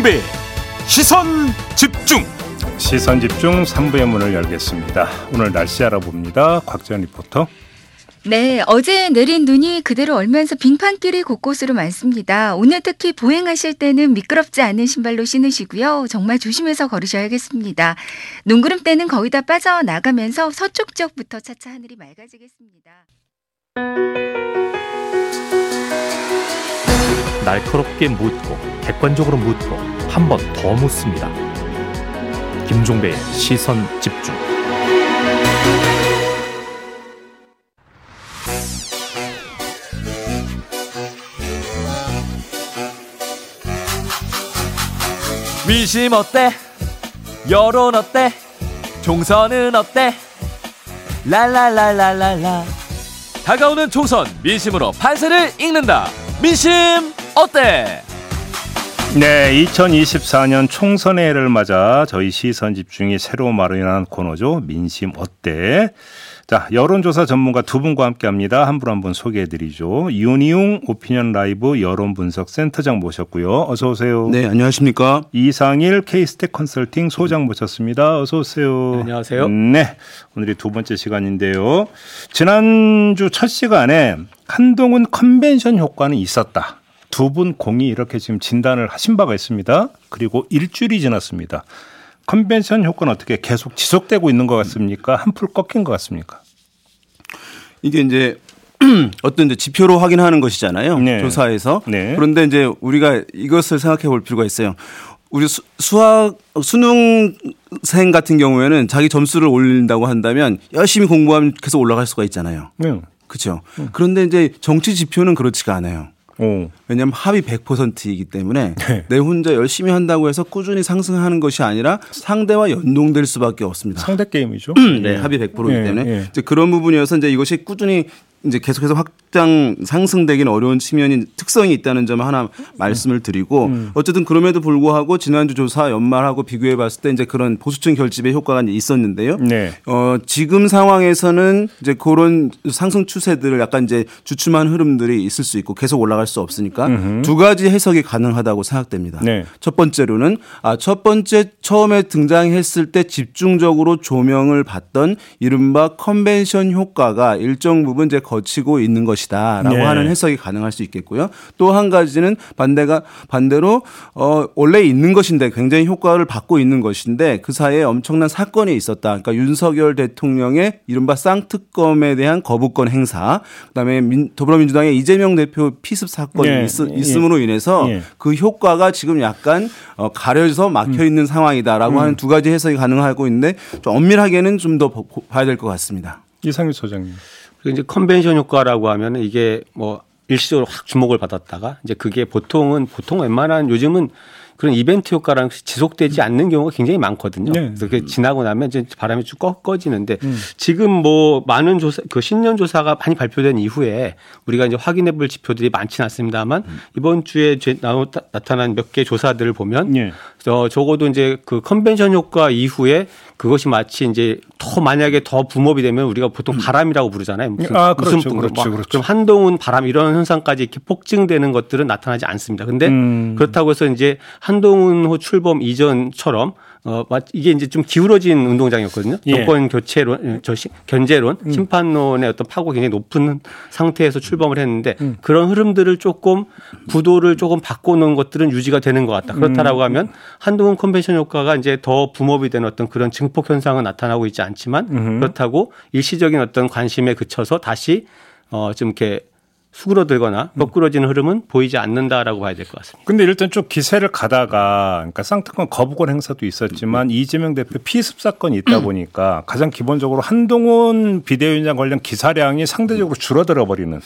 김종배 시선 집중 시선 집중 3부의 문을 열겠습니다. 오늘 날씨 알아봅니다. 곽지연 리포터. 네, 어제 내린 눈이 그대로 얼면서 빙판길이 곳곳으로 많습니다. 오늘 특히 보행하실 때는 미끄럽지 않은 신발로 신으시고요. 정말 조심해서 걸으셔야겠습니다. 눈구름 때는 거의 다 빠져나가면서 서쪽 지역부터 차차 하늘이 맑아지겠습니다. 날카롭게 묻고 객관적으로 묻고 한 번 더 묻습니다. 김종배의 시선 집중. 민심 어때? 여론 어때? 총선은 어때? 랄랄랄랄랄라 다가오는 총선 민심으로 판세를 읽는다 민심 어때? 네, 2024년 총선의 해를 맞아 저희 시선 집중이 새로 마련한 코너죠. 민심 어때? 자, 여론조사 전문가 두 분과 함께 합니다. 한 분 한 분 소개해 드리죠. 윤희웅 오피니언 라이브 여론 분석 센터장 모셨고요. 어서 오세요. 네, 안녕하십니까? 이상일 케이스텍 컨설팅 소장 모셨습니다. 어서 오세요. 네, 안녕하세요. 네. 오늘이 두 번째 시간인데요. 지난주 첫 시간에 한동훈 컨벤션 효과는 있었다. 두 분 공이 이렇게 지금 진단을 하신 바가 있습니다. 그리고 일주일이 지났습니다. 컨벤션 효과는 어떻게 계속 지속되고 있는 것 같습니까? 한풀 꺾인 것 같습니까? 이게 이제 어떤 이제 지표로 확인하는 것이잖아요. 네. 조사에서. 네. 그런데 이제 우리가 이것을 생각해 볼 필요가 있어요. 우리 수, 수학 수능생 같은 경우에는 자기 점수를 올린다고 한다면 열심히 공부하면 계속 올라갈 수가 있잖아요. 네. 그렇죠. 그런데 이제 정치 지표는 그렇지가 않아요. 오. 왜냐하면 합이 100%이기 때문에 네. 내 혼자 열심히 한다고 해서 꾸준히 상승하는 것이 아니라 상대와 연동될 수밖에 없습니다. 상대 게임이죠. 네, 합의 100%이기 예, 때문에 예. 이제 그런 부분이어서 이제 이것이 꾸준히 이제 계속해서 확장 상승되기는 어려운 측면이 특성이 있다는 점을 하나 말씀을 드리고 음. 어쨌든 그럼에도 불구하고 지난주 조사 연말하고 비교해 봤을 때 이제 그런 보수층 결집의 효과가 있었는데요. 네. 어, 지금 상황에서는 이제 그런 상승 추세들을 약간 이제 주춤한 흐름들이 있을 수 있고 계속 올라갈 수 없으니까 두 가지 해석이 가능하다고 생각됩니다. 네. 첫 번째로는 아, 첫 번째 처음에 등장했을 때 집중적으로 조명을 받던 이른바 컨벤션 효과가 일정 부분 이제 거치고 있는 것이다라고 네. 하는 해석이 가능할 수 있겠고요. 또 한 가지는 반대가 반대로 어 원래 있는 것인데 굉장히 효과를 받고 있는 것인데 그 사이에 엄청난 사건이 있었다. 그러니까 윤석열 대통령의 이른바 쌍특검에 대한 거부권 행사, 그다음에 민, 더불어민주당의 이재명 대표 피습 사건이 예, 있, 예. 있음으로 인해서 예. 그 효과가 지금 약간 어, 가려져서 막혀 있는 상황이다라고 하는 두 가지 해석이 가능하고 있는데 좀 엄밀하게는 좀 더 봐야 될 것 같습니다. 이상규 소장님. 그리고 이제 컨벤션 효과라고 하면 이게 뭐 일시적으로 확 주목을 받았다가 이제 그게 보통은 보통 웬만한 요즘은 그런 이벤트 효과랑 지속되지 않는 경우가 굉장히 많거든요. 네. 그래서 그게 지나고 나면 이제 바람이 쭉 꺾- 꺼지는데 지금 뭐 많은 조사, 그 신년 조사가 많이 발표된 이후에 우리가 이제 확인해 볼 지표들이 많지는 않습니다만 이번 주에 나타난 몇 개 조사들을 보면 예. 저 적어도 이제 그 컨벤션 효과 이후에 그것이 마치 이제 더 만약에 더 붐업이 되면 우리가 보통 바람이라고 부르잖아요. 무슨 아, 그렇죠, 분, 그렇죠, 막 그렇죠. 그럼 한동훈 바람 이런 현상까지 이렇게 폭증되는 것들은 나타나지 않습니다. 근데 음. 그렇다고 해서 이제 한동훈 출범 이전처럼 어, 마- 이게 이제 좀 기울어진 운동장이었거든요. 예. 음. 정권 교체론, 저 시- 견제론, 심판론의 어떤 파고 굉장히 높은 상태에서 출범을 했는데 음. 그런 흐름들을 조금 구도를 조금 바꿔놓은 것들은 유지가 되는 것 같다. 음. 그렇다라고 하면 한동훈 컨벤션 효과가 이제 더 붐업이 되는 어떤 그런 증폭 현상은 나타나고 있지 않지만 그렇다고 일시적인 어떤 관심에 그쳐서 다시 어, 좀 이렇게 수그러들거나 거꾸러지는 흐름은 보이지 않는다라고 봐야 될 것 같습니다. 근데 일단 쭉 기세를 가다가 그러니까 쌍특권 거부권 행사도 있었지만 이재명 대표 피습 사건이 있다 보니까 가장 기본적으로 한동훈 비대위원장 관련 기사량이 상대적으로 줄어들어 버리는.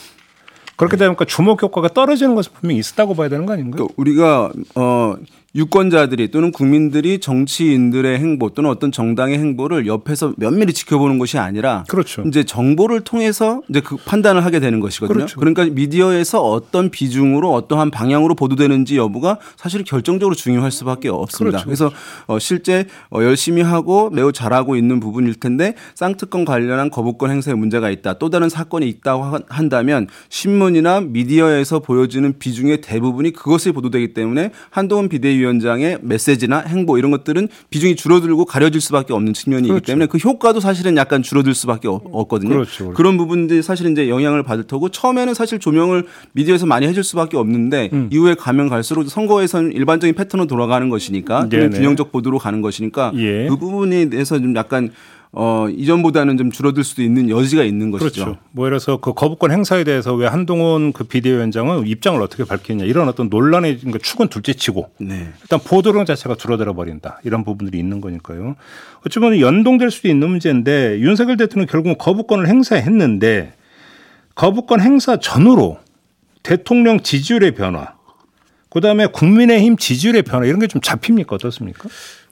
그렇게 되니까 주목 효과가 떨어지는 것은 분명히 있었다고 봐야 되는 거 아닌가요? 그 우리가 어 유권자들이 또는 국민들이 정치인들의 행보 또는 어떤 정당의 행보를 옆에서 면밀히 지켜보는 것이 아니라 그렇죠. 이제 정보를 통해서 이제 그 판단을 하게 되는 것이거든요. 그렇죠. 그러니까 미디어에서 어떤 비중으로 어떠한 방향으로 보도되는지 여부가 사실 결정적으로 중요할 수밖에 없습니다. 그렇죠. 그래서 어, 실제 어, 열심히 하고 매우 잘하고 있는 부분일 텐데 쌍특권 관련한 거부권 행사에 문제가 있다. 또 다른 사건이 있다고 하- 한다면 신문이나 미디어에서 보여지는 비중의 대부분이 그것이 보도되기 때문에 한동훈 비대위원 비대 위원장의 메시지나 행보 이런 것들은 비중이 줄어들고 가려질 수밖에 없는 측면이기 그렇죠. 때문에 그 효과도 사실은 약간 줄어들 수밖에 없- 없거든요. 그렇죠, 그렇죠. 런 부분들이 사실 이제 영향을 받을 테고 처음에는 사실 조명을 미디어에서 많이 해줄 수밖에 없는데 음. 이후에 가면 갈수록 선거에서는 일반적인 패턴으로 돌아가는 것이니까. 균형적 보도로 가는 것이니까 예. 그 부분에 대해서 좀 약간 어 이전보다는 좀 줄어들 수도 있는 여지가 있는 것이죠. 그렇죠. 뭐 예를 들어서 그 거부권 행사에 대해서 왜 한동훈 그 비대위원장은 입장을 어떻게 밝혔냐 이런 어떤 논란의 그러니까 축은 둘째치고 네. 일단 보도량 자체가 줄어들어 버린다 이런 부분들이 있는 거니까요. 어찌 보면 연동될 수도 있는 문제인데 윤석열 대통령 결국 거부권을 행사했는데 거부권 행사 전후로 대통령 지지율의 변화, 그 다음에 국민의힘 지지율의 변화 이런 게 좀 잡힙니까 어떻습니까?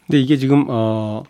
근데 이게 지금 어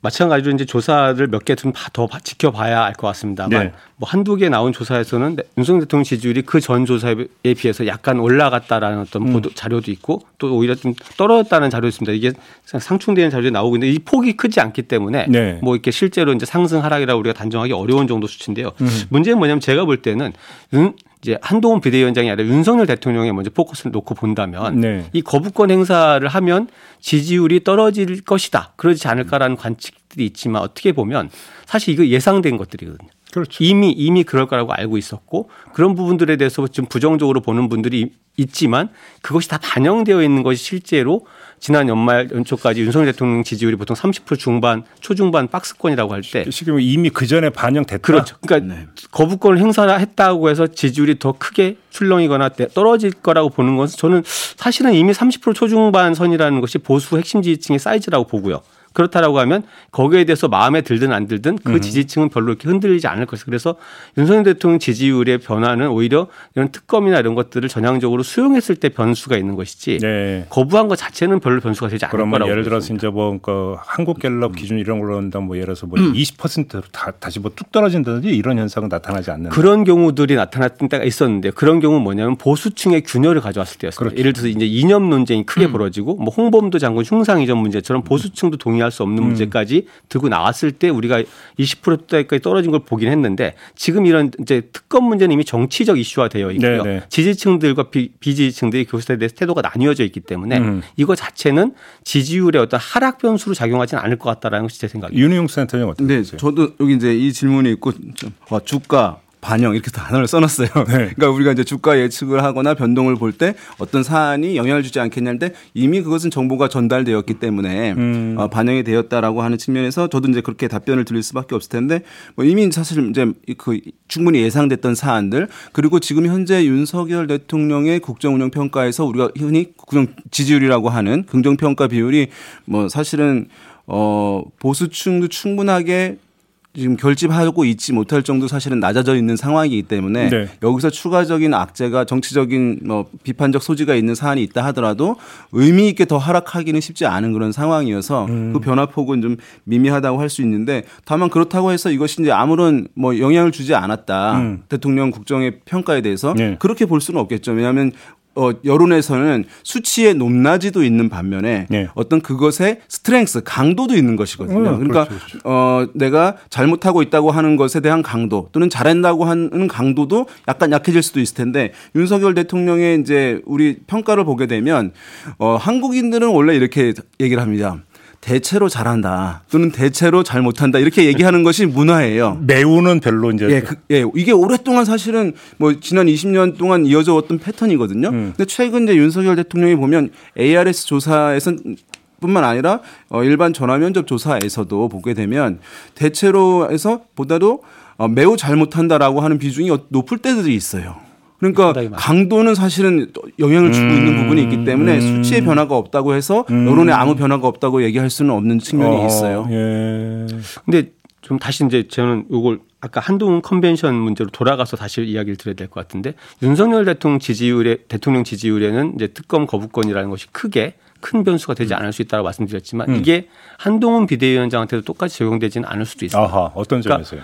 마찬가지로 이제 조사를 몇 개 좀더 지켜봐야 알 것 같습니다만 네. 뭐 한두 개 나온 조사에서는 윤석열 대통령 지지율이 그 전 조사에 비해서 약간 올라갔다라는 어떤 음. 보도 자료도 있고 또 오히려 좀 떨어졌다는 자료도 있습니다. 이게 상충되는 자료가 나오고 있는데 이 폭이 크지 않기 때문에 네. 뭐 이렇게 실제로 이제 상승 하락이라고 우리가 단정하기 어려운 정도 수치인데요. 음. 문제는 뭐냐면 제가 볼 때는 윤 이제 한동훈 비대위원장이 아니라 윤석열 대통령에 먼저 포커스를 놓고 본다면 네. 이 거부권 행사를 하면 지지율이 떨어질 것이다. 그러지 않을까라는 관측들이 있지만 어떻게 보면 사실 이거 예상된 것들이거든요. 그렇죠. 이미 이미 그럴 거라고 알고 있었고 그런 부분들에 대해서 좀 부정적으로 보는 분들이 있지만 그것이 다 반영되어 있는 것이 실제로 지난 연말 연초까지 윤석열 대통령 지지율이 보통 30% 중반 초중반 박스권이라고 할 때 지금 이미 그 전에 반영됐다. 그렇죠. 그러니까 거부권을 행사했다고 해서 지지율이 더 크게 출렁이거나 떨어질 거라고 보는 것은 저는 사실은 이미 30% 초중반 선이라는 것이 보수 핵심 지지층의 사이즈라고 보고요. 그렇다라고 하면 거기에 대해서 마음에 들든 안 들든 그 지지층은 별로 이렇게 흔들리지 않을 것이다. 그래서 윤석열 대통령 지지율의 변화는 오히려 이런 특검이나 이런 것들을 전향적으로 수용했을 때 변수가 있는 것이지 네. 거부한 것 자체는 별로 변수가 되지 않을 그러면 거라고 예를 들어서. 이제 뭐 그 한국갤럽 기준 이런 걸로 한다 뭐 예를 들어서 뭐 20%로 다, 다시 뭐 뚝 떨어진다든지 이런 현상은 나타나지 않는. 그런 경우들이 나타났던 때가 있었는데 그런 경우 는 뭐냐면 보수층의 균열을 가져왔을 때였습니다. 그렇죠. 예를 들어서 이제 이념 논쟁이 크게 벌어지고 뭐 홍범도 장군 흉상 이전 문제처럼 보수층도 동의할 수 없는 문제까지 들고 나왔을 때 우리가 20%대까지 떨어진 걸 보긴 했는데 지금 이런 이제 특검 문제는 이미 정치적 이슈화 되어 있고요. 네, 네. 지지층들과 비, 비지지층들이 그것에 대해서 태도가 나뉘어져 있기 때문에 음. 이거 자체는 지지율의 어떤 하락 변수로 작용하지는 않을 것 같다라는 것이 제 생각입니다. 윤희용 센터장 어떻게 네, 보세요? 저도 여기 이제 이 질문이 있고 좀, 와, 주가 반영 이렇게 단어를 써놨어요. 그러니까 우리가 이제 주가 예측을 하거나 변동을 볼 때 어떤 사안이 영향을 주지 않겠냐는데 이미 그것은 정보가 전달되었기 때문에 음. 어, 반영이 되었다라고 하는 측면에서 저도 이제 그렇게 답변을 드릴 수밖에 없을 텐데 뭐 이미 사실 이제 그 충분히 예상됐던 사안들 그리고 지금 현재 윤석열 대통령의 국정 운영 평가에서 우리가 흔히 국정 지지율이라고 하는 긍정 평가 비율이 뭐 사실은 어 보수층도 충분하게 지금 결집하고 있지 못할 정도 사실은 낮아져 있는 상황이기 때문에 네. 여기서 추가적인 악재가 정치적인 뭐 비판적 소지가 있는 사안이 있다 하더라도 의미 있게 더 하락하기는 쉽지 않은 그런 상황이어서 음. 그 변화폭은 좀 미미하다고 할 수 있는데 다만 그렇다고 해서 이것이 이제 아무런 뭐 영향을 주지 않았다 음. 대통령 국정의 평가에 대해서 네. 그렇게 볼 수는 없겠죠 왜냐하면 어, 여론에서는 수치의 높낮이도 있는 반면에 네. 어떤 그것의 스트렝스 강도도 있는 것이거든요. 어, 그러니까 그렇죠, 그렇죠. 어, 내가 잘못하고 있다고 하는 것에 대한 강도 또는 잘한다고 하는 강도도 약간 약해질 수도 있을 텐데 윤석열 대통령의 이제 우리 평가를 보게 되면 어, 한국인들은 원래 이렇게 얘기를 합니다. 대체로 잘한다 또는 대체로 잘 못한다 이렇게 얘기하는 것이 문화예요. 매우는 별로 이제 예, 그, 예, 이게 오랫동안 사실은 뭐 지난 20년 동안 이어져 왔던 패턴이거든요. 음. 근데 최근 이제 윤석열 대통령이 보면 ARS 조사에선 뿐만 아니라 어, 일반 전화 면접 조사에서도 보게 되면 대체로 해서 보다도 어, 매우 잘못한다라고 하는 비중이 어- 높을 때들이 있어요. 그러니까 많아요. 강도는 사실은 또 영향을 주고 있는 부분이 있기 때문에 수치의 변화가 없다고 해서 여론에 아무 변화가 없다고 얘기할 수는 없는 측면이 어, 있어요. 예. 근데 좀 다시 이제 저는 요걸 아까 한동훈 컨벤션 문제로 돌아가서 다시 이야기를 드려야 될 것 같은데 윤석열 대통령 지지율에 대통령 지지율에는 이제 특검 거부권이라는 것이 크게 큰 변수가 되지 않을 수 있다고 말씀드렸지만 이게 한동훈 비대위원장한테도 똑같이 적용되지는 않을 수도 있습니다. 아하 어떤 그러니까 점에서요?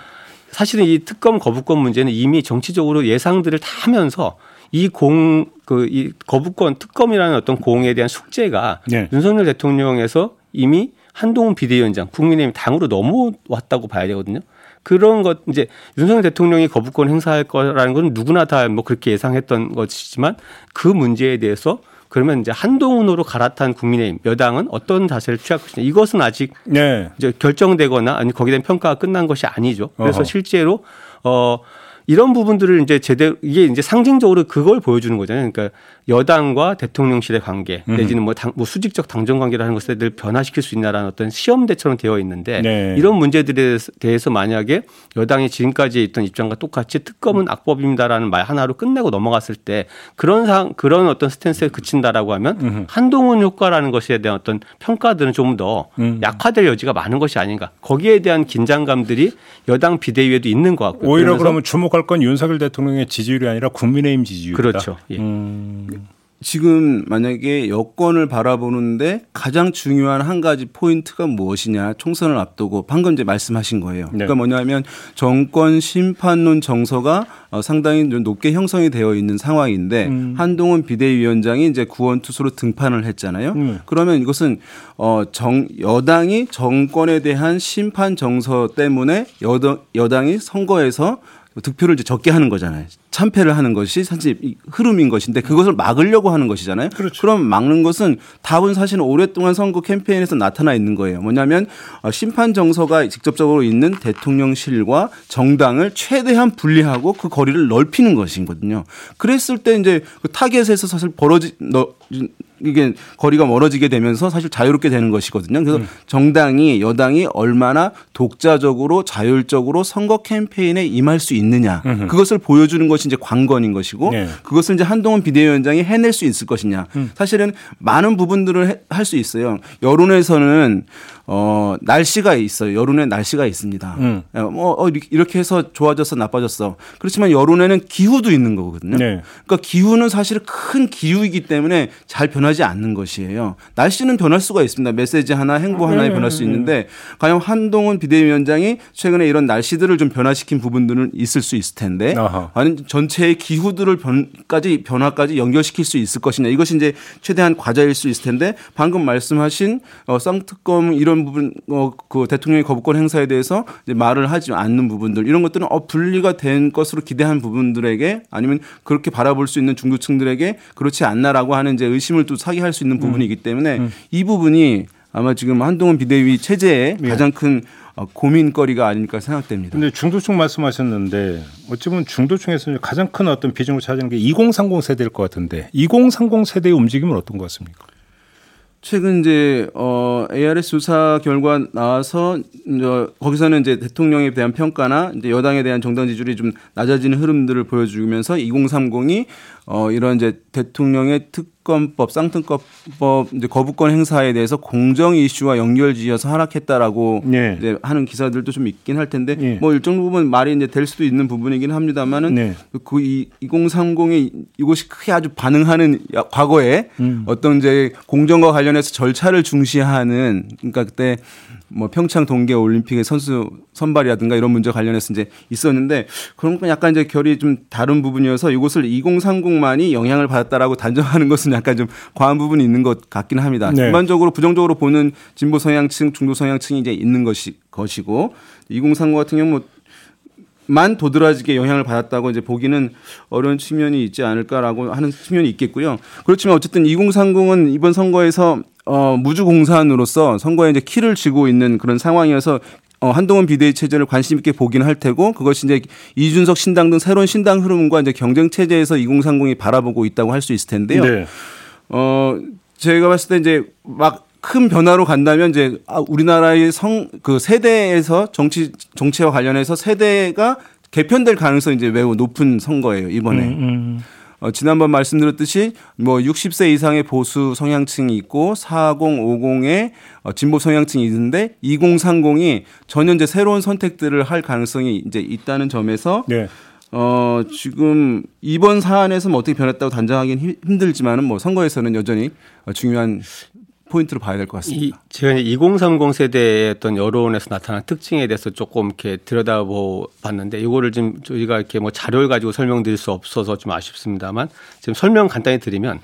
사실은 이 특검 거부권 문제는 이미 정치적으로 예상들을 다 하면서 이 공 그 이 거부권 특검이라는 어떤 공에 대한 숙제가 네. 윤석열 대통령에서 이미 한동훈 비대위원장 국민의힘 당으로 넘어왔다고 봐야 되거든요. 그런 것 이제 윤석열 대통령이 거부권 행사할 거라는 건 누구나 다 뭐 그렇게 예상했던 것이지만 그 문제에 대해서 그러면 이제 한동훈으로 갈아탄 국민의힘 여당은 어떤 자세를 취할 것이냐 이것은 아직 네. 이제 결정되거나 아니 거기에 대한 평가가 끝난 것이 아니죠. 그래서 어허. 실제로 어 이런 부분들을 이제 제대로 이게 이제 상징적으로 그걸 보여주는 거잖아요. 그러니까 여당과 대통령실의 관계 내지는 뭐, 당, 뭐 수직적 당정 관계라는 것을 늘 변화시킬 수 있나라는 어떤 시험대처럼 되어 있는데 네. 이런 문제들에 대해서 만약에 여당이 지금까지 있던 입장과 똑같이 특검은 악법입니다라는 말 하나로 끝내고 넘어갔을 때 그런 상 그런 어떤 스탠스에 그친다라고 하면 한동훈 효과라는 것에 대한 어떤 평가들은 좀더 음. 약화될 여지가 많은 것이 아닌가. 거기에 대한 긴장감들이 여당 비대위에도 있는 것 같고요. 오히려 그러면 주목할 건 윤석열 대통령의 지지율이 아니라 국민의힘 지지율이다. 그렇죠. 예. 음. 지금 만약에 여권을 바라보는데 가장 중요한 한 가지 포인트가 무엇이냐 총선을 앞두고 방금 이제 말씀하신 거예요. 네. 그러니까 뭐냐면 정권 심판론 정서가 어, 상당히 좀 높게 형성이 되어 있는 상황인데 음. 한동훈 비대위원장이 이제 구원 투수로 등판을 했잖아요. 음. 그러면 이것은 어정 여당이 정권에 대한 심판 정서 때문에 여당 여당이 선거에서 득표를 이제 적게 하는 거잖아요. 참패를 하는 것이 사실 이 흐름인 것인데 그것을 막으려고 하는 것이잖아요. 그렇죠. 그럼 막는 것은 답은 사실은 오랫동안 선거 캠페인에서 나타나 있는 거예요. 뭐냐면 어, 심판 정서가 직접적으로 있는 대통령실과 정당을 최대한 분리하고 그 거리를 넓히는 것이거든요. 그랬을 때 이제 그 타겟에서 사실 벌어지 너, 이게 거리가 멀어지게 되면서 사실 자유롭게 되는 것이거든요. 그래서 음. 정당이 여당이 얼마나 독자적으로 자율적으로 선거 캠페인에 임할 수 있느냐 그것을 보여주는 것이 이제 관건인 것이고 네. 그것을 이제 한동훈 비대위원장이 해낼 수 있을 것이냐. 음. 사실은 많은 부분들을 할 수 있어요. 여론에서는 어 날씨가 있어요. 여론에 날씨가 있습니다. 음. 어, 뭐 어, 이렇게 해서 좋아졌어 나빠졌어. 그렇지만 여론에는 기후도 있는 거거든요. 네. 그러니까 기후는 사실 큰 기후이기 때문에 잘 변하지 않는 것이에요. 날씨는 변할 수가 있습니다. 메시지 하나, 행보 하나에 변할 수 있는데 과연 한동훈 비대위원장이 최근에 이런 날씨들을 좀 변화시킨 부분들은 있을 수 있을 텐데 아하. 과연 전체의 기후들을 변까지 변화까지 연결시킬 수 있을 것이냐 이것이 이제 최대한 과제일 수 있을 텐데 방금 말씀하신 어, 쌍특검 이런 부분 어, 그 대통령의 거부권 행사에 대해서 말을 하지 않는 부분들 이런 것들은 어 분리가 된 것으로 기대한 부분들에게 아니면 그렇게 바라볼 수 있는 중도층들에게 그렇지 않나라고 하는 이제 의심을 또 사기할 수 있는 부분이기 때문에 이 부분이 아마 지금 한동훈 비대위 체제의 가장 큰 어, 고민거리가 아닐까 생각됩니다. 근데 중도층 말씀하셨는데 어찌 보면 중도층에서 가장 큰 어떤 비중을 차지하는 게 2030 세대일 것 같은데 2030 세대의 움직임은 어떤 것 같습니까? 최근 이제 어 ARS 조사 결과 나와서 이제 거기서는 이제 대통령에 대한 평가나 이제 여당에 대한 정당 지지율이 좀 낮아지는 흐름들을 보여주면서 2030이 어 이런 이제 대통령의 특검법, 쌍특검법 이제 거부권 행사에 대해서 공정 이슈와 연결지어서 하락했다라고 네. 이제 하는 기사들도 좀 있긴 할 텐데 예. 뭐 일정 부분 말이 이제 될 수도 있는 부분이긴 합니다만은 네. 그 2030이 이곳이 크게 아주 반응하는 야- 과거에 음. 어떤 이제 공정과 관련해서 절차를 중시하는 그러니까 그때 뭐 평창 동계 올림픽의 선수 선발이라든가 이런 문제 관련해서 이제 있었는데 그런 건 약간 이제 결이 좀 다른 부분이어서 이곳을 2030만이 영향을 받았다라고 단정하는 것은 약간 좀 과한 부분이 있는 것 같긴 합니다. 네. 전반적으로 부정적으로 보는 진보 성향층, 중도 성향층이 이제 있는 것이 것이고 2030 같은 경우 뭐 만 도드라지게 영향을 받았다고 이제 보기는 어려운 측면이 있지 않을까라고 하는 측면이 있겠고요. 그렇지만 어쨌든 2030은 이번 선거에서 어 무주공산으로서 선거에 이제 키를 쥐고 있는 그런 상황이어서 어, 한동훈 비대위 체제를 관심 있게 보기는 할 테고 그것이 이제 이준석 신당 등 새로운 신당 흐름과 이제 경쟁 체제에서 2030이 바라보고 있다고 할 수 있을 텐데요. 네. 어 제가 봤을 때 이제 막 큰 변화로 간다면 이제 아, 우리나라의 성 그 세대에서 정치 정치와 관련해서 세대가 개편될 가능성이 이제 매우 높은 선거예요 이번에. 음, 어, 지난번 말씀드렸듯이 뭐 60세 이상의 보수 성향층이 있고 40, 50의 어, 진보 성향층이 있는데 2030이 전혀 이제 새로운 선택들을 할 가능성이 이제 있다는 점에서 네. 어, 지금 이번 사안에서 뭐 어떻게 변했다고 단정하기는 힘- 힘들지만은 뭐 선거에서는 여전히 어, 중요한 포인트로 봐야 될것 이, 같습니다. 제가 이제 2030 세대의 어떤 여론에서 나타난 특징에 대해서 조금 이렇게 들여다보 봤는데 이거를 좀 저희가 이렇게 뭐 자료를 가지고 설명드릴 수 없어서 좀 아쉽습니다만 지금 설명 간단히 드리면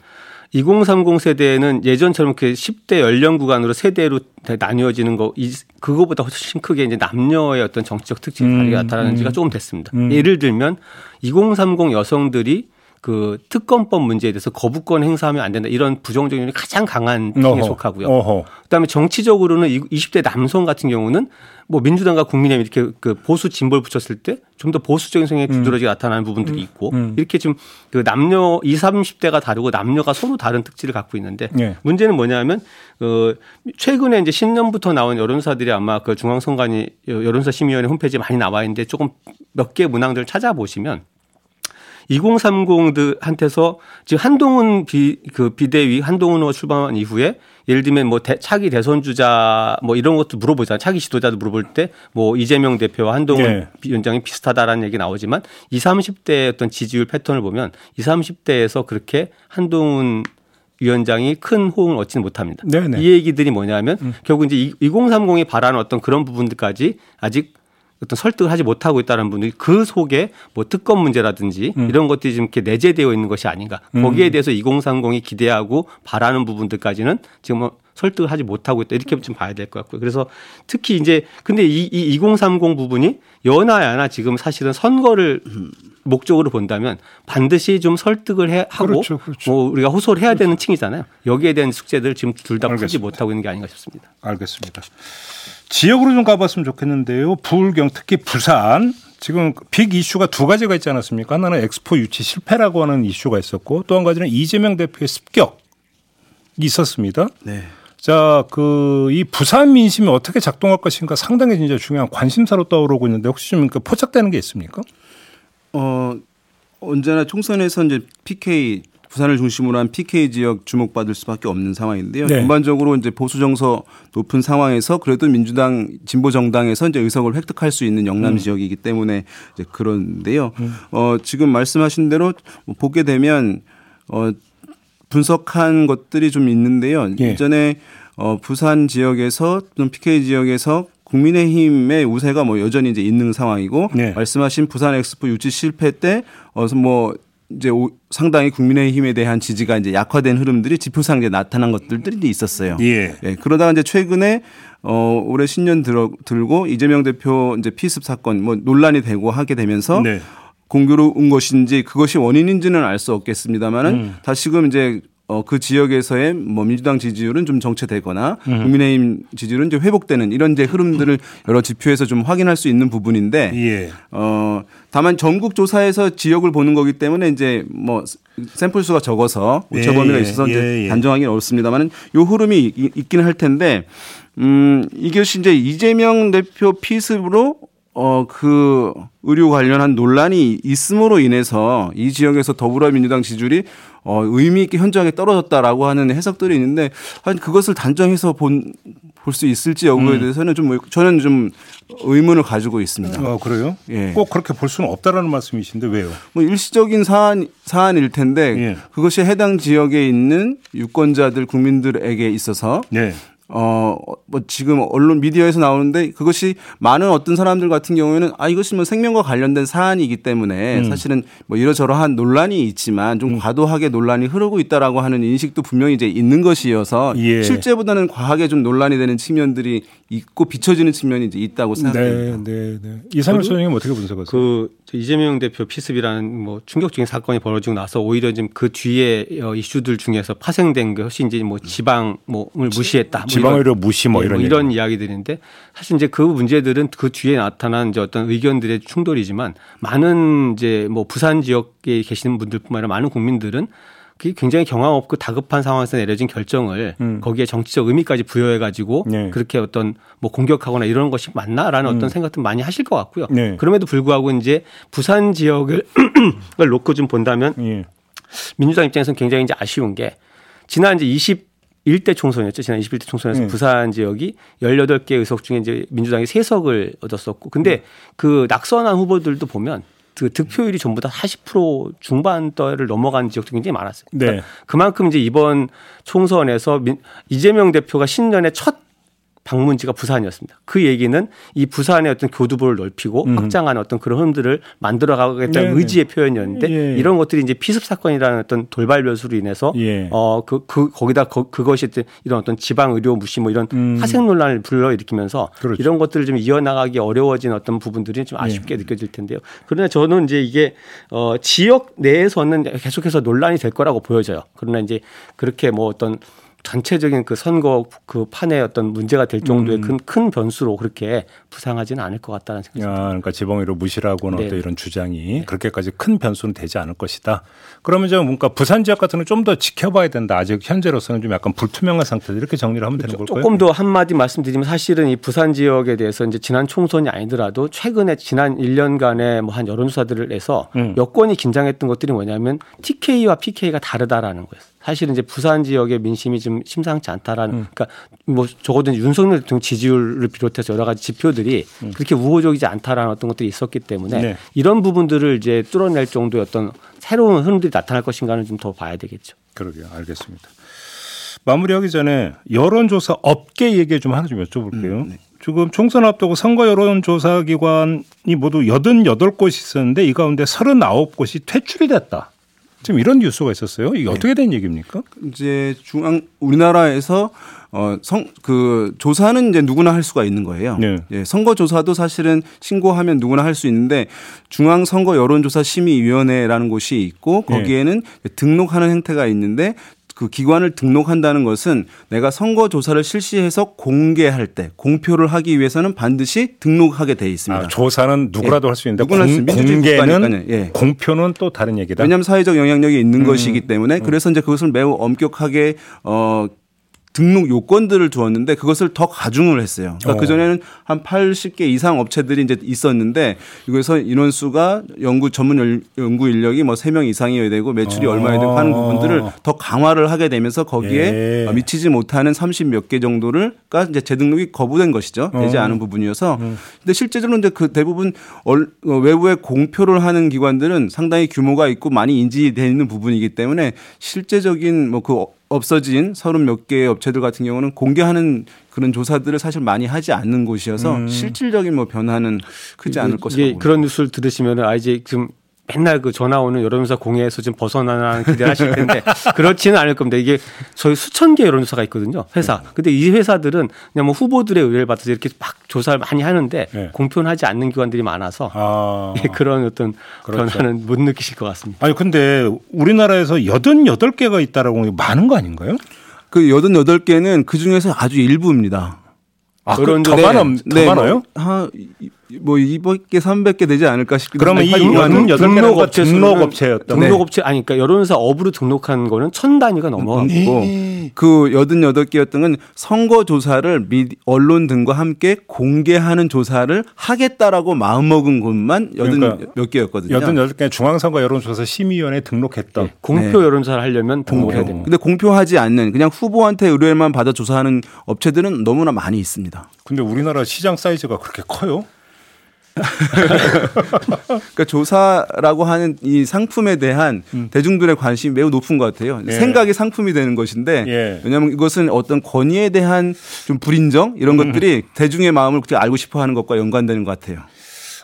2030 세대는 예전처럼 이렇게 10대 연령 구간으로 세대로 나뉘어지는 거, 이, 그거보다 훨씬 크게 이제 남녀의 어떤 정치적 특징이 음, 다르게 나타나는 지가 음. 조금 됐습니다. 음. 예를 들면 2030 여성들이 그 특검법 문제에 대해서 거부권 행사하면 안 된다 이런 부정적인 이 가장 강한. 층에 속하고요. 어허. 그다음에 정치적으로는 이- 20대 남성 같은 경우는 뭐 민주당과 국민의힘 이렇게 그 보수 진보를 붙였을 때 좀 더 보수적인 성향이 두드러지게 나타나는 부분들이 있고 음. 이렇게 지금 그 남녀 20, 30대가 다르고 남녀가 서로 다른 특질을 갖고 있는데 예. 문제는 뭐냐면 어 최근에 이제 신년부터 나온 여론사들이 아마 그 중앙선관위 여론사 심의위원회 홈페이지에 많이 나와 있는데 조금 몇 개 문항들을 찾아보시면 2030한테서 지금 한동훈 비, 그 비대위 한동훈 후보 출범한 이후에 예를 들면 뭐 대, 차기 대선 주자 뭐 이런 것도 물어보잖아요. 차기 지도자도 물어볼 때 뭐 이재명 대표와 한동훈 네. 위원장이 비슷하다라는 얘기 나오지만 20, 30대의 어떤 지지율 패턴을 보면 20, 30대에서 그렇게 한동훈 위원장이 큰 호응을 얻지는 못합니다. 네네. 음. 이 얘기들이 뭐냐면 결국 이제 2030이 바라는 어떤 그런 부분들까지 아직 어떤 설득을 하지 못하고 있다는 분들이 그 속에 뭐 특검 문제라든지 음. 이런 것들이 좀 이렇게 내재되어 있는 것이 아닌가. 거기에 대해서 2030이 기대하고 바라는 부분들까지는 지금 뭐 설득을 하지 못하고 있다. 이렇게 좀 봐야 될 것 같고요. 그래서 특히 이제 근데 이, 이 2030 부분이 여나 야나 지금 사실은 선거를 목적으로 본다면 반드시 좀 설득을 해, 하고 그렇죠, 그렇죠. 뭐 우리가 호소를 해야 되는 층이잖아요. 여기에 대한 숙제들 지금 둘 다 풀지. 못하고 있는 게 아닌가 싶습니다. 알겠습니다. 지역으로 좀 가봤으면 좋겠는데요. 부울경 특히 부산 지금 빅 이슈가 두 가지가 있지 않았습니까? 하나는 엑스포 유치 실패라고 하는 이슈가 있었고 또 한 가지는 이재명 대표의 습격이 있었습니다. 네. 자, 그 이 부산 민심이 어떻게 작동할 것인가 상당히 진짜 중요한 관심사로 떠오르고 있는데 혹시 좀그 포착되는 게 있습니까? 어 언제나 총선에서 이제 PK 부산을 중심으로 한 PK 지역 주목받을 수밖에 없는 상황인데요. 네. 전반적으로 이제 보수 정서 높은 상황에서 그래도 민주당 진보 정당에서 이제 의석을 획득할 수 있는 음. 영남 지역이기 때문에 이제 그런데요. 어 지금 말씀하신 대로 뭐 보게 되면 어 분석한 것들이 좀 있는데요. 예. 이전에 어 부산 지역에서 좀 PK 지역에서 국민의힘의 우세가 뭐 여전히 이제 있는 상황이고 네. 말씀하신 부산 엑스포 유치 실패 때 어서 뭐 이제 오- 상당히 국민의힘에 대한 지지가 이제 약화된 흐름들이 지표상 이제 나타난 것들이 있었어요. 예. 예, 그러다가 이제 최근에 어 올해 신년 들어 들고 이재명 대표 이제 피습 사건 뭐 논란이 되고 하게 되면서 네. 공교로 온 것인지 그것이 원인인지는 알 수 없겠습니다만은 음. 다시금 이제 어, 그 지역에서의 뭐 민주당 지지율은 좀 정체되거나 음. 국민의힘 지지율은 이제 회복되는 이런 이제 흐름들을 여러 지표에서 좀 확인할 수 있는 부분인데 예. 어 다만 전국 조사에서 지역을 보는 거기 때문에 이제 뭐 샘플 수가 적어서 오차 예, 범위가 예, 있어서 이제 예, 예. 단정하기는 어렵습니다만은 요 흐름이 이- 있긴 할 텐데 음 이것이 이제 이재명 대표 피습으로 어 그 의료 관련한 논란이 있음으로 인해서 이 지역에서 더불어민주당 지지율이 어 의미 있게 현저하게 떨어졌다라고 하는 해석들이 있는데 한 그것을 단정해서 본 볼 수 있을지 여부에 대해서는 좀 저는 좀 의문을 가지고 있습니다. 어, 그래요? 예. 꼭 그렇게 볼 수는 없다라는 말씀이신데 왜요? 뭐 일시적인 사안 사안일 텐데 예. 그것이 해당 지역에 있는 유권자들 국민들에게 있어서 네. 어, 뭐 지금 언론 미디어에서 나오는데 그것이 많은 어떤 사람들 같은 경우에는 아 이것이 뭐 생명과 관련된 사안이기 때문에 음. 사실은 뭐 이러저러한 논란이 있지만 좀 과도하게 논란이 흐르고 있다라고 하는 인식도 분명히 이제 있는 것이어서 예. 실제보다는 과하게 좀 논란이 되는 측면들이 있고 비춰지는 측면이 이제 있다고 생각합니다. 네, 네, 네. 이상일 소장님 어떻게 분석하세요? 그 이재명 대표 피습이라는 뭐 충격적인 사건이 벌어지고 나서 오히려 지금 그 뒤에 어, 이슈들 중에서 파생된 것이 이제 뭐 지방을 무시했다. 뭐 지방의료 무시 뭐 예, 이런 이런 이야기들인데 사실 이제 그 문제들은 그 뒤에 나타난 이제 어떤 의견들의 충돌이지만 많은 이제 뭐 부산 지역에 계시는 분들뿐만 아니라 많은 국민들은 굉장히 경황 없고 다급한 상황에서 내려진 결정을 거기에 정치적 의미까지 부여해 가지고 음. 네. 그렇게 어떤 뭐 공격하거나 이런 것이 맞나라는 어떤 생각도 많이 하실 것 같고요. 음. 네. 그럼에도 불구하고 이제 부산 지역을 을 놓고 좀 본다면 예. 민주당 입장에서는 굉장히 이제 아쉬운 게 지난 이제 21대 총선이었죠. 지난 21대 총선에서 네. 부산 지역이 18개 의석 중에 이제 민주당이 3석을 얻었었고 근데 그 낙선한 후보들도 보면 그 득표율이 전부 다 40% 중반대를 넘어간 지역도 굉장히 많았어요. 그러니까 네. 그만큼 이제 이번 총선에서 민- 이재명 대표가 신년에 첫 방문지가 부산이었습니다. 그 얘기는 이 부산의 어떤 교두보를 넓히고 음. 확장하는 어떤 그런 흐름들을 만들어 가겠다는 네, 의지의 표현이었는데 예. 이런 것들이 이제 피습 사건이라는 어떤 돌발 변수로 인해서 예. 어그 그 거기다 거, 그것이 이런 어떤 지방 의료 무시 뭐 이런 음. 하생 논란을 불러일으키면서 그렇죠. 이런 것들을 좀 이어나가기 어려워진 어떤 부분들이 좀 예. 아쉽게 느껴질 텐데요. 그러나 저는 이제 이게 어 지역 내에서는 계속해서 논란이 될 거라고 보여져요. 그러나 이제 그렇게 뭐 어떤 전체적인 그 선거 그 판에 어떤 문제가 될 정도의 음. 큰, 큰 변수로 그렇게 부상하지는 않을 것 같다는 생각이 야, 듭니다. 그러니까 지방의료 무시라고는 네. 어떤 이런 주장이 그렇게까지 큰 변수는 되지 않을 것이다. 그러면 좀 뭔가 부산 지역 같은 건 좀 더 지켜봐야 된다. 아직 현재로서는 좀 약간 불투명한 상태다. 이렇게 정리를 하면 되는 걸까요? 조금 더 한마디 말씀드리면 사실은 이 부산 지역에 대해서 이제 지난 총선이 아니더라도 최근에 지난 1년간의 뭐 한 여론조사들을 해서 음. 여권이 긴장했던 것들이 뭐냐면 TK와 PK가 다르다라는 거예요. 사실은 이제 부산 지역의 민심이 좀 심상치 않다라는 음. 그러니까 뭐 적어도 윤석열 대통령 지지율을 비롯해서 여러 가지 지표들이 그렇게 우호적이지 않다라는 어떤 것들이 있었기 때문에 음. 네. 이런 부분들을 이제 뚫어낼 정도의 어떤 새로운 흐름들이 나타날 것인가는 좀 더 봐야 되겠죠. 그러게요. 알겠습니다. 마무리하기 전에 여론조사 업계 얘기 좀 하나 좀 여쭤볼게요. 지금 총선 앞두고 선거 여론조사 기관이 모두 88곳이 있었는데 이 가운데 39곳이 퇴출이 됐다. 지금 이런 뉴스가 있었어요. 이게 어떻게 된 얘기입니까? 이제 중앙 우리나라에서 어성 그 조사는 이제 누구나 할 수가 있는 거예요. 네. 예, 선거 조사도 사실은 신고하면 누구나 할 수 있는데 중앙 선거 여론조사 심의위원회라는 곳이 있고 네. 거기에는 등록하는 행태가 있는데 그 기관을 등록한다는 것은 내가 선거 조사를 실시해서 공개할 때 공표를 하기 위해서는 반드시 등록하게 돼 있습니다. 아, 조사는 누구라도 예. 할수 있는데 누구나 할수 공, 공개는. 예. 공표는 또 다른 얘기다. 왜냐하면 사회적 영향력이 있는 음. 것이기 때문에 그래서 이제 그것을 매우 엄격하게 어 등록 요건들을 두었는데 그것을 더 가중을 했어요. 그러니까 어. 그 전에는 한 80개 이상 업체들이 이제 있었는데 이거에서 인원수가 연구 전문 연- 연구 인력이 뭐 3명 이상이어야 되고 매출이 어. 얼마여야 되고 하는 부분들을 더 강화를 하게 되면서 거기에 예. 미치지 못하는 30몇 개 정도를가 이제 재등록이 거부된 것이죠. 되지 어. 않은 부분이어서 음. 근데 실제로는 이제 그 대부분 얼- 어, 외부에 공표를 하는 기관들은 상당히 규모가 있고 많이 인지되어 있는 부분이기 때문에 실제적인 뭐그 없어진 서른 몇 개의 업체들 같은 경우는 공개하는 그런 조사들을 사실 많이 하지 않는 곳이어서 음. 실질적인 뭐 변화는 크지 않을 것이라고 이게 봅니다. 그런 뉴스를 들으시면 아 이제 지금 맨날 그 전화 오는 여론조사 공해에서 좀 벗어나는 기대 하실 텐데 그렇지는 않을 겁니다. 이게 저희 수천 개 여론조사가 있거든요. 회사. 근데 이 회사들은 그냥 뭐 후보들의 의뢰를 받아서 이렇게 막 조사를 많이 하는데 네. 공표는 하지 않는 기관들이 많아서 아. 예, 그런 어떤 그렇죠. 변화는 못 느끼실 것 같습니다. 아니 근데 우리나라에서 88개가 있다라고 하는 게 많은 거 아닌가요? 그 88개는 그 중에서 아주 일부입니다. 아, 그런 더 네. 많아, 더 네, 많아요? 뭐, 한, 이- 뭐 200개, 300개 되지 않을까 싶기도 그러면 이 여덟 등록업체 등록업체였던 네. 등록업체 아니 그러니까 여론조사 업으로 등록한 거는 천 단위가 넘어. 있고 그 88개였던 건 선거 조사를 미 언론 등과 함께 공개하는 조사를 하겠다라고 마음먹은 곳만 여든 그러니까 몇 개였거든요. 88개 중앙선거 여론조사 심의위원회 등록했던 네. 공표 네. 여론조사를 하려면 등록해야 됩니다. 근데 공표하지 않는 그냥 후보한테 의뢰만 받아 조사하는 업체들은 너무나 많이 있습니다. 근데 우리나라 시장 사이즈가 그렇게 커요? 그러니까 조사라고 하는 이 상품에 대한 대중들의 관심이 매우 높은 것 같아요. 음. 예. 생각이 상품이 되는 것인데 예. 왜냐하면 이것은 어떤 권위에 대한 좀 불인정 이런 음. 것들이 대중의 마음을 그렇게 알고 싶어하는 것과 연관되는 것 같아요.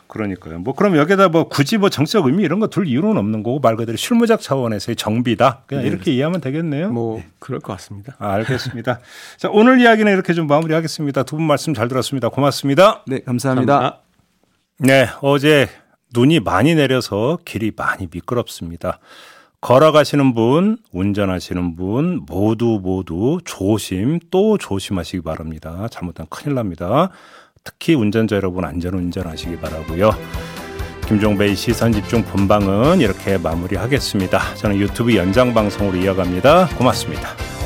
그러니까요. 뭐 그럼 여기다 뭐 굳이 뭐 정치적 의미 이런 거 둘 이유는 없는 거고 말 그대로 실무적 차원에서의 정비다. 그냥 이렇게 이해하면 되겠네요. 뭐 그럴 것 같습니다. 아, 알겠습니다. 자, 오늘 이야기는 이렇게 좀 마무리하겠습니다. 두 분 말씀 잘 들었습니다. 고맙습니다. 네, 감사합니다. 감사합니다. 네, 어제 눈이 많이 내려서 길이 많이 미끄럽습니다. 걸어가시는 분, 운전하시는 분 모두 모두 조심 또 조심하시기 바랍니다. 잘못하면 큰일 납니다. 특히 운전자 여러분 안전 운전하시기 바라고요. 김종배의 시선 집중 본방은 이렇게 마무리하겠습니다. 저는 유튜브 연장 방송으로 이어갑니다. 고맙습니다.